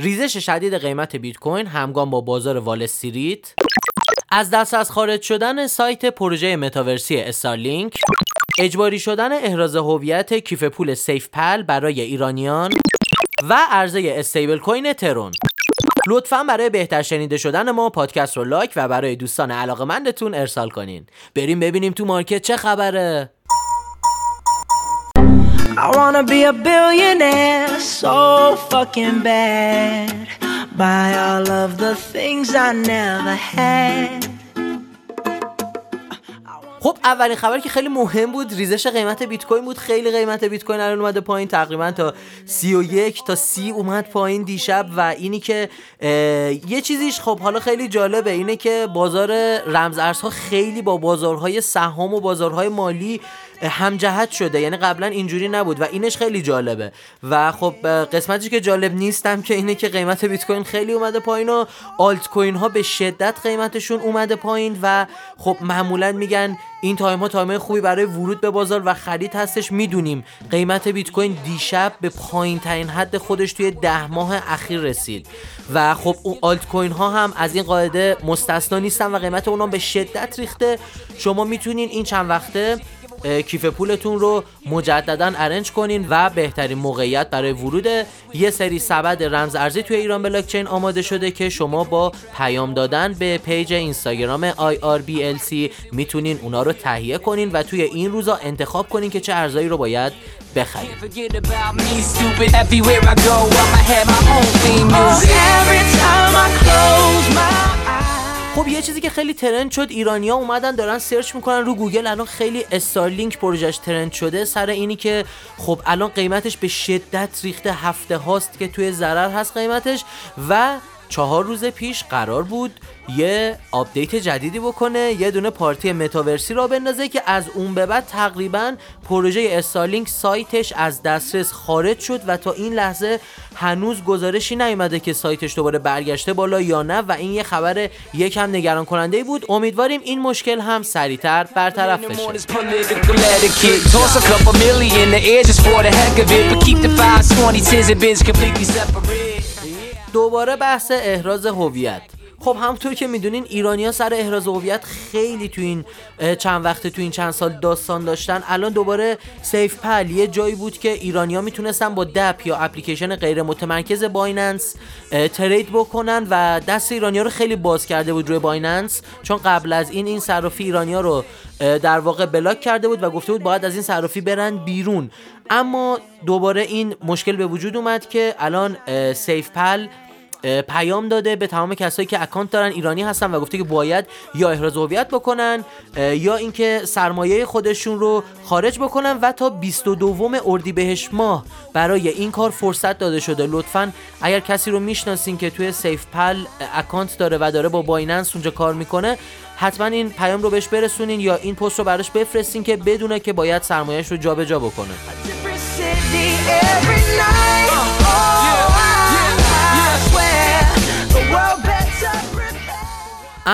ریزش شدید قیمت بیت کوین همگام با بازار وال استریت. از دسترس خارج شدن سایت پروژه متاورسی Starlink اجباری شدن احراز هویت کیف پول SafePal برای ایرانیان و عرضه استیبل کوین ترون. لطفا برای بهتر شنیده شدن ما پادکست رو لایک و برای دوستان علاقمندتون ارسال کنین. بریم ببینیم تو market چه خبره. I wanna be a billionaire so fucking bad Buy all of the things I never had. خب اولین خبر که خیلی مهم بود ریزش قیمت بیت کوین بود. خیلی قیمت بیت کوین الان اومده پایین. تقریبا تا 31 تا 30 اومد پایین دیشب و اینی که یه چیزیش خب حالا خیلی جالبه. اینه که بازار رمز ارزها خیلی با بازارهای سهام و بازارهای مالی همجهت شده. یعنی قبلا اینجوری نبود و اینش خیلی جالبه. و خب قسمتی که جالب نیستم که اینه که قیمت بیت کوین خیلی اومده پایین و آلت کوین ها به شدت قیمتشون اومده پایین و خب معمولا میگن این تایم ها تایم خوبی برای ورود به بازار و خرید هستش. می‌دونیم قیمت بیت کوین دیشب به پایین ترین حد خودش توی ده ماه اخیر رسید. و خب اون آلت کوین ها هم از این قاعده مستثنا نیستن و قیمت اونها به شدت ریخته. شما می‌تونین این چند وقته کیف پولتون رو مجددا ارنج کنین و بهترین موقعیت برای ورود یه سری سبد رمز ارزی توی ایران بلاکچین آماده شده که شما با پیام دادن به پیج اینستاگرام IRBLC می‌تونین اونا رو تهیه کنین و توی این روزا انتخاب کنین که چه ارزایی رو باید بخرید. خب یه چیزی که خیلی trend شد ایرانیا اومدن دارن search می‌کنن رو گوگل الان خیلی Starlink پروژش trend شده. سر اینی که خب الان قیمتش به شدت ریخته هفته هاست که توی ضرر هست قیمتش و چهار روز پیش قرار بود یه آپدیت جدیدی بکنه یه دونه party متاورسی راه بندازه که از اون به بعد تقریبا پروژه Starlink سایتش از دسترس خارج شد و تا این لحظه هنوز گزارشی نیومده که سایتش دوباره برگشته بالا یا نه و این یه خبر یکم نگران کننده بود. امیدواریم این مشکل هم سریعتر برطرف بشه. دوباره بحث احراز هویت. خب همونطور که می‌دونین ایرانیا سر احراز هویت خیلی تو این چند وقت تو این چند سال داستان داشتن. الان دوباره سیف پل یه جایی بود که ایرانیا می‌تونستن با دپ یا اپلیکیشن غیر متمرکز بایننس trade بکنن و دست ایرانیا رو خیلی باز کرده بود روی Binance. چون قبل از این این صرافی ایرانیا رو در واقع block کرده بود و گفته بود باید از این صرافی برن بیرون. اما دوباره این مشکل به وجود اومد که الان SafePal پیام داده به تمام کسایی که account دارن ایرانی هستن و گفته که باید یا احراز هویت بکنن یا اینکه سرمایه خودشون رو خارج بکنن و تا 22 اردیبهشت ماه برای این کار فرصت داده شده. لطفا اگر کسی رو می‌شناسین که توی SafePal account داره و داره با Binance اونجا کار می‌کنه حتما این پیام رو بهش برسونین یا این پست رو براش بفرستین که بدونه که باید سرمایهش رو جابجا بکنه.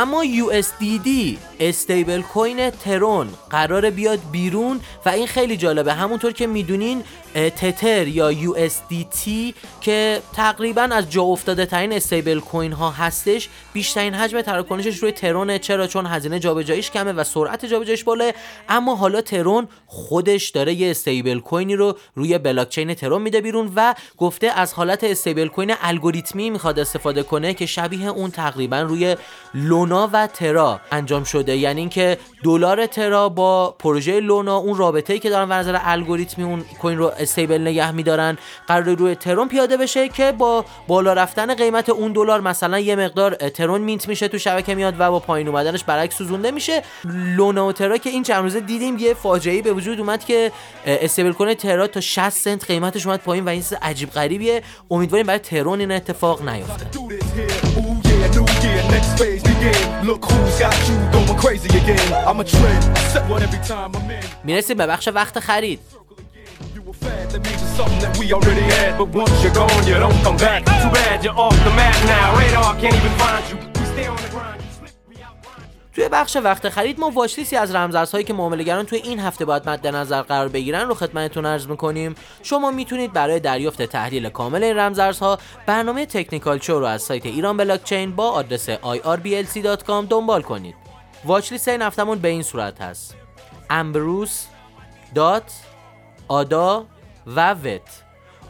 اما USDD استیبل کوین ترون قراره بیاد بیرون و این خیلی جالبه. همونطور که می‌دونین تتر یا USDT که تقریبا از جا افتاده ترین استیبل کوین ها هستش بیشترین حجم تراکنشش روی ترونه. چرا؟ چون هزینه جابجاییش کمه و سرعت جابجاییش بالا اما حالا ترون خودش داره یه استیبل کوینی رو روی بلاکچین ترون میده بیرون و گفته از حالت استیبل کوین الگوریتمی می‌خواد استفاده کنه که شبیه اون تقریبا روی لونا و ترا انجام شده. یعنی اینکه دلار ترا با پروژه لونا اون رابطه ای که دارن و نظر الگوریتمی اون کوین رو استیبل نگه میدارن قرار روی ترون پیاده بشه که با بالا رفتن قیمت اون دلار مثلا یه مقدار ترون مینت میشه تو شبکه میاد و با پایین اومدنش برعکس سوزونده میشه. لونا و ترا که این چند روزه دیدیم یه فاجعه به وجود اومد که استیبل کنه ترا تا 60 سنت قیمتش اومد پایین و این عجیب غریبیه. امیدواریم برای ترون این اتفاق نیفته. میرسیم به بخش وقت خرید توی بخش وقت خرید ما واچلیستی از رمزارزهایی که معاملهگران توی این هفته باید مد نظر قرار بگیرن رو خدمتتون عرض می‌کنیم. شما می‌تونید برای دریافت تحلیل کامل این رمزارزها برنامه technical show رو از سایت ایران بلاکچین با آدرس irblc.com دنبال کنید. watchlist این هفتمون به این صورت هست. امبروس دات آدا و وت.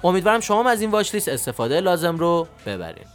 امیدوارم شما از این watchlist استفاده لازم رو ببرید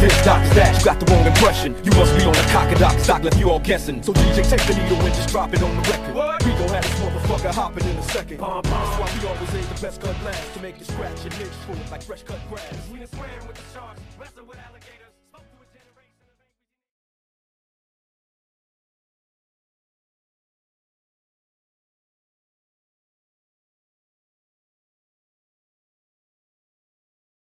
This, doc you got the wrong impression. You must be on a cock doc, doc left you all guessing. So DJ, take the needle and just drop it on the record. What? We gon' have this motherfucker hopping in a second. That's why we always aim the best cut last to make you scratch your niche full like fresh cut grass. We done with the sharks, wrestle with alligators.